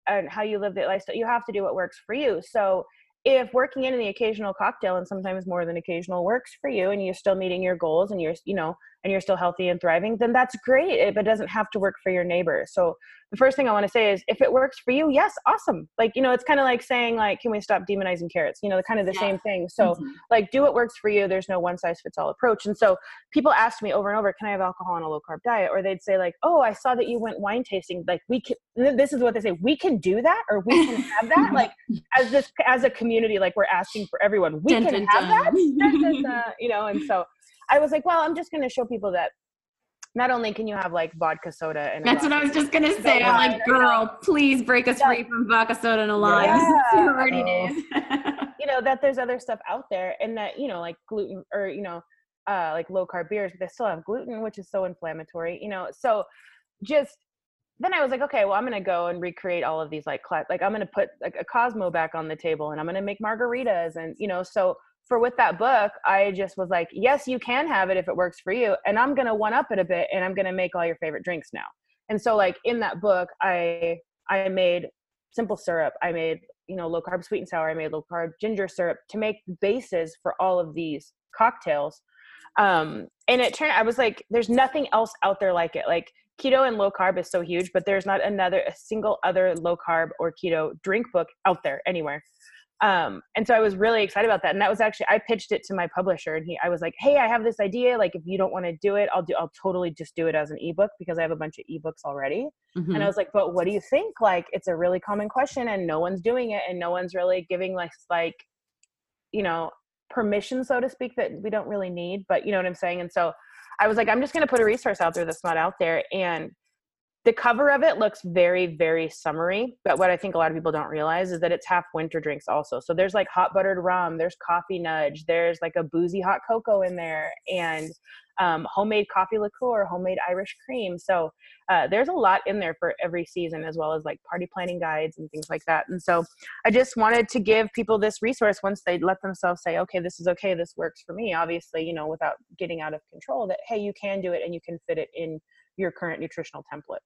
and how you live the lifestyle. You have to do what works for you. So if working in the occasional cocktail and sometimes more than occasional works for you and you're still meeting your goals and you're you know and you're still healthy and thriving then that's great it, it doesn't have to work for your neighbor. So the first thing i want to say is if it works for you yes awesome. Like you know it's kind of like saying like can we stop demonizing carrots? You know the kind of the yeah. same thing. So mm-hmm. like do what works for you there's no one size fits all approach. And so people ask me over and over can i have alcohol on a low carb diet? Or they'd say like oh i saw that you went wine tasting. Like we can this is what they say we can do that or we can have that? Like as this as a community like we're asking for everyone we dun, can dun, have dun. that you know and so i was like well i'm just going to show people that not only can you have like vodka soda and that's what I was just gonna say. I'm like, girl, please break us yeah. free from vodka soda and a lime. Yeah. already did. you know that there's other stuff out there, and that you know like gluten or you know uh, like low carb beers, but they still have gluten, which is so inflammatory. You know, so just then I was like, okay, well, I'm gonna go and recreate all of these like cla- like I'm gonna put like a Cosmo back on the table, and I'm gonna make margaritas, and you know, so for with that book, I just was like, yes, you can have it if it works for you, and I'm gonna one up it a bit, and I'm gonna make all your favorite drinks now. And so like in that book, I I made simple syrup, I made you know low carb sweet and sour, I made low carb ginger syrup to make bases for all of these cocktails. Um, and it turned, I was like, there's nothing else out there like it. Like keto and low carb is so huge, but there's not another a single other low carb or keto drink book out there anywhere. Um, and so I was really excited about that. And that was actually I pitched it to my publisher, and he I was like, hey, I have this idea. Like, if you don't want to do it, I'll do I'll totally just do it as an ebook because I have a bunch of ebooks already. Mm-hmm. And I was like, but what do you think? Like, it's a really common question, and no one's doing it, and no one's really giving like like, you know, permission, so to speak, that we don't really need. But you know what I'm saying? And so I was like, I'm just going to put a resource out there that's not out there. And the cover of it looks very, very summery. But what I think a lot of people don't realize is that it's half winter drinks also. So there's like hot buttered rum, there's coffee nudge, there's like a boozy hot cocoa in there, and um, homemade coffee liqueur, homemade Irish cream. So uh, there's a lot in there for every season, as well as like party planning guides and things like that. And so I just wanted to give people this resource once they let themselves say, okay, this is okay, this works for me. Obviously, you know, without getting out of control, that hey, you can do it and you can fit it in your current nutritional template.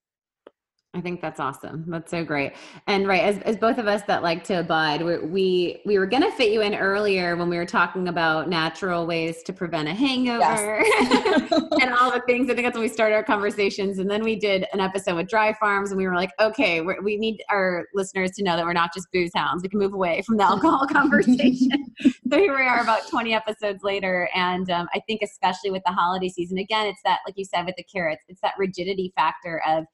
I think that's awesome. That's so great. And right, as, as both of us that like to abide, we we, we were going to fit you in earlier when we were talking about natural ways to prevent a hangover yes. and all the things. I think that's when we started our conversations. And then we did an episode with Dry Farms, and we were like, okay, we need our listeners to know that we're not just booze hounds. We can move away from the alcohol conversation. so here we are, about twenty episodes later, and um, I think especially with the holiday season, again, it's that like you said with the carrots, it's that rigidity factor of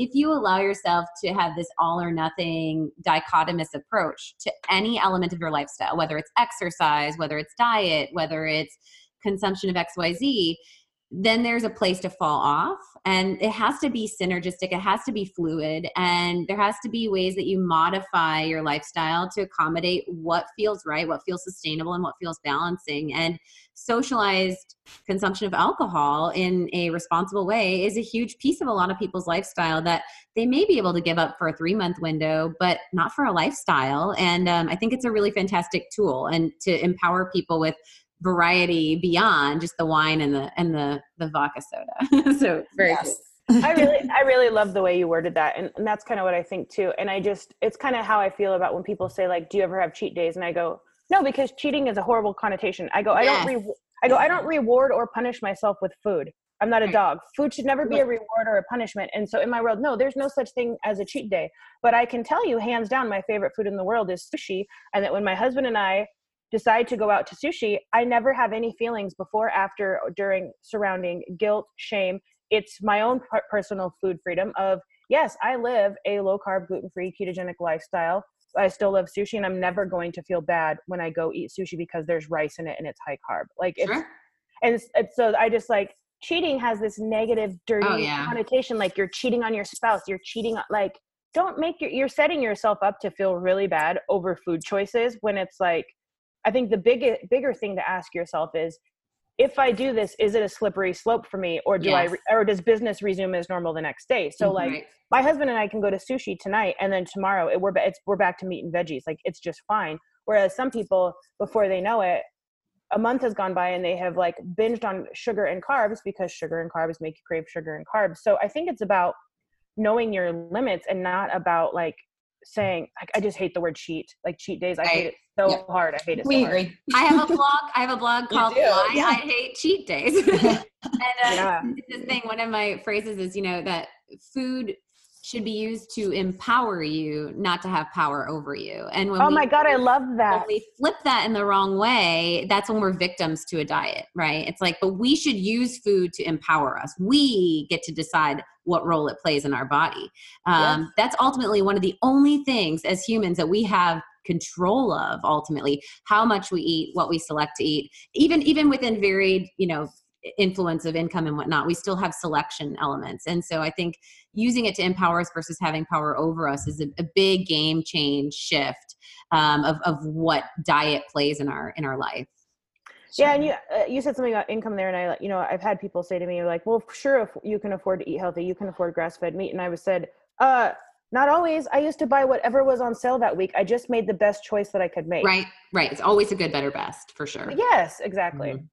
if you allow yourself to have this all or nothing dichotomous approach to any element of your lifestyle, whether it's exercise, whether it's diet, whether it's consumption of XYZ, then there's a place to fall off and it has to be synergistic it has to be fluid and there has to be ways that you modify your lifestyle to accommodate what feels right what feels sustainable and what feels balancing and socialized consumption of alcohol in a responsible way is a huge piece of a lot of people's lifestyle that they may be able to give up for a three month window but not for a lifestyle and um, i think it's a really fantastic tool and to empower people with variety beyond just the wine and the and the the vodka soda. so very yes. cool. I really I really love the way you worded that and, and that's kind of what I think too. And I just it's kind of how I feel about when people say like do you ever have cheat days and I go no because cheating is a horrible connotation. I go I don't re- I go I don't reward or punish myself with food. I'm not a dog. Food should never be a reward or a punishment. And so in my world, no, there's no such thing as a cheat day. But I can tell you hands down my favorite food in the world is sushi and that when my husband and I decide to go out to sushi, I never have any feelings before, after, during, surrounding guilt, shame. It's my own personal food freedom of, yes, I live a low carb, gluten free, ketogenic lifestyle. I still love sushi and I'm never going to feel bad when I go eat sushi because there's rice in it and it's high carb. Like it's, sure. and it's, it's, so I just like cheating has this negative, dirty oh, yeah. connotation. Like you're cheating on your spouse, you're cheating, like, don't make your, you're setting yourself up to feel really bad over food choices when it's like, I think the big bigger thing to ask yourself is if I do this, is it a slippery slope for me, or do yes. I, or does business resume as normal the next day? So, mm-hmm. like, my husband and I can go to sushi tonight, and then tomorrow it, we're it's we're back to meat and veggies. Like, it's just fine. Whereas some people, before they know it, a month has gone by and they have like binged on sugar and carbs because sugar and carbs make you crave sugar and carbs. So I think it's about knowing your limits and not about like saying like, I just hate the word cheat. Like cheat days, I hate it so yeah. hard. I hate it. We so agree. I have a blog. I have a blog called "Why yeah. I Hate Cheat Days." and uh, yeah. this thing, one of my phrases is, you know, that food should be used to empower you, not to have power over you. And when oh we, my god, I love that. When we flip that in the wrong way, that's when we're victims to a diet, right? It's like, but we should use food to empower us. We get to decide what role it plays in our body. Um, yes. That's ultimately one of the only things as humans that we have control of ultimately how much we eat what we select to eat even even within varied you know influence of income and whatnot, we still have selection elements. And so I think using it to empower us versus having power over us is a, a big game change shift um, of, of what diet plays in our in our life. Yeah, and you uh, you said something about income there, and I you know I've had people say to me like, well, sure, if you can afford to eat healthy, you can afford grass fed meat, and I was said, uh, not always. I used to buy whatever was on sale that week. I just made the best choice that I could make. Right, right. It's always a good, better, best for sure. Yes, exactly. Mm-hmm.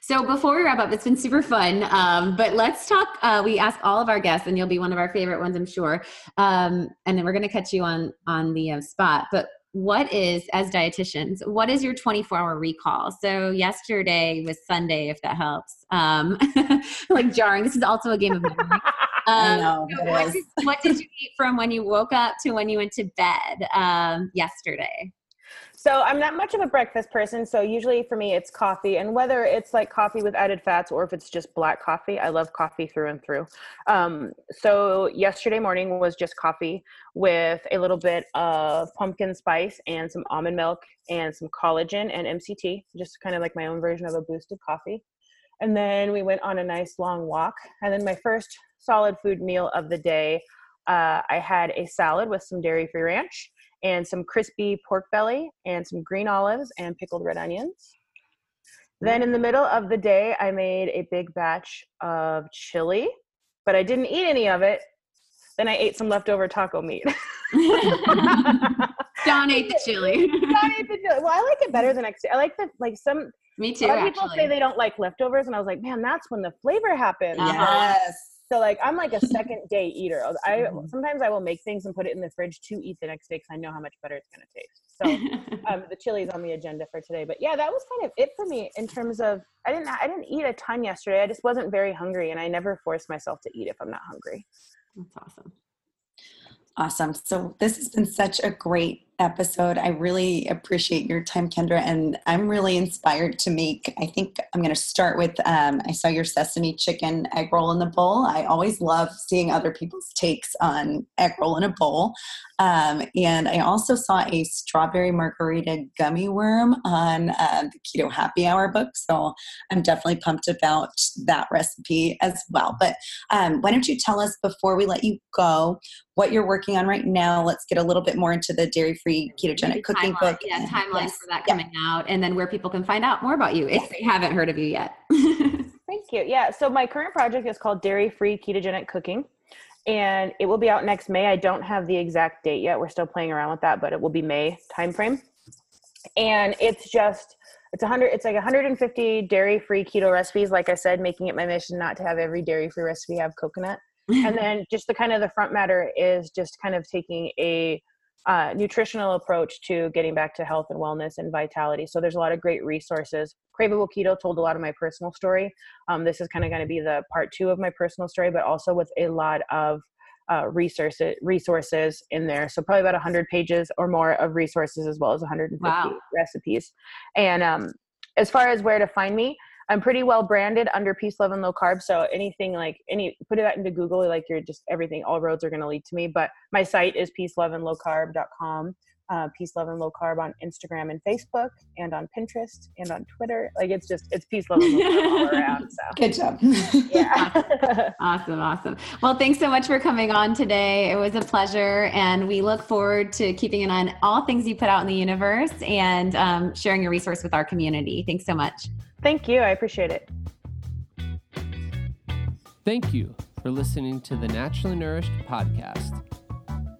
So before we wrap up, it's been super fun. Um, but let's talk. Uh, we ask all of our guests, and you'll be one of our favorite ones, I'm sure. Um, and then we're going to catch you on on the uh, spot. But what is, as dietitians, what is your 24 hour recall? So yesterday was Sunday, if that helps. Um, like jarring. This is also a game of memory. I know, so what, did, what did you eat from when you woke up to when you went to bed um, yesterday? So I'm not much of a breakfast person. So usually for me, it's coffee, and whether it's like coffee with added fats or if it's just black coffee, I love coffee through and through. Um, so yesterday morning was just coffee with a little bit of pumpkin spice and some almond milk and some collagen and MCT, just kind of like my own version of a boosted coffee. And then we went on a nice long walk. And then my first solid food meal of the day, uh, I had a salad with some dairy free ranch and some crispy pork belly and some green olives and pickled red onions. Then in the middle of the day, I made a big batch of chili, but I didn't eat any of it. Then I ate some leftover taco meat. Don ate the chili. I ate the chili. Well, I like it better the next day. I like the like some. Me A too. lot of people Actually. say they don't like leftovers, and I was like, man, that's when the flavor happens. Uh-huh. Yes. So like, I'm like a second day eater. I Mhm. sometimes I will make things and put it in the fridge to eat the next day because I know how much better it's gonna taste. So um, the chili's on the agenda for today. But yeah, that was kind of it for me in terms of I didn't I didn't eat a ton yesterday. I just wasn't very hungry, and I never force myself to eat if I'm not hungry. That's awesome. Awesome. So this has been such a great episode. I really appreciate your time, Kyndra, and I'm really inspired to make. I think I'm going to start with. Um, I saw your sesame chicken egg roll in the bowl. I always love seeing other people's takes on egg roll in a bowl, um, and I also saw a strawberry margarita gummy worm on uh, the Keto Happy Hour book. So I'm definitely pumped about that recipe as well. But um, why don't you tell us before we let you go? what you're working on right now. Let's get a little bit more into the dairy free ketogenic cooking timeline- book. Yeah, and- timelines yes, for that yeah. coming out, and then where people can find out more about you if they haven't heard of you yet. Thank you. Yeah. So my current project is called Dairy Free Ketogenic Cooking, and it will be out next May. I don't have the exact date yet. We're still playing around with that, but it will be May timeframe. And it's just it's a hundred. It's like 150 dairy free keto recipes. Like I said, making it my mission not to have every dairy free recipe have coconut. and then just the kind of the front matter is just kind of taking a uh, nutritional approach to getting back to health and wellness and vitality. So there's a lot of great resources. Craveable Keto told a lot of my personal story. Um, this is kind of going to be the part two of my personal story, but also with a lot of uh, resources resources in there. So probably about 100 pages or more of resources as well as 150 Wow. recipes. And um, as far as where to find me, I'm pretty well branded under Peace, Love, and Low Carb. So anything like any put that into Google, like you're just everything. All roads are going to lead to me. But my site is peaceloveandlowcarb.com. Uh, Peace, Love, and Low Carb on Instagram and Facebook, and on Pinterest and on Twitter. Like it's just it's Peace, Love, and Low Carb all around. So Good job. yeah. Awesome, awesome. Well, thanks so much for coming on today. It was a pleasure, and we look forward to keeping an eye on all things you put out in the universe and um, sharing your resource with our community. Thanks so much. Thank you. I appreciate it. Thank you for listening to the Naturally Nourished podcast.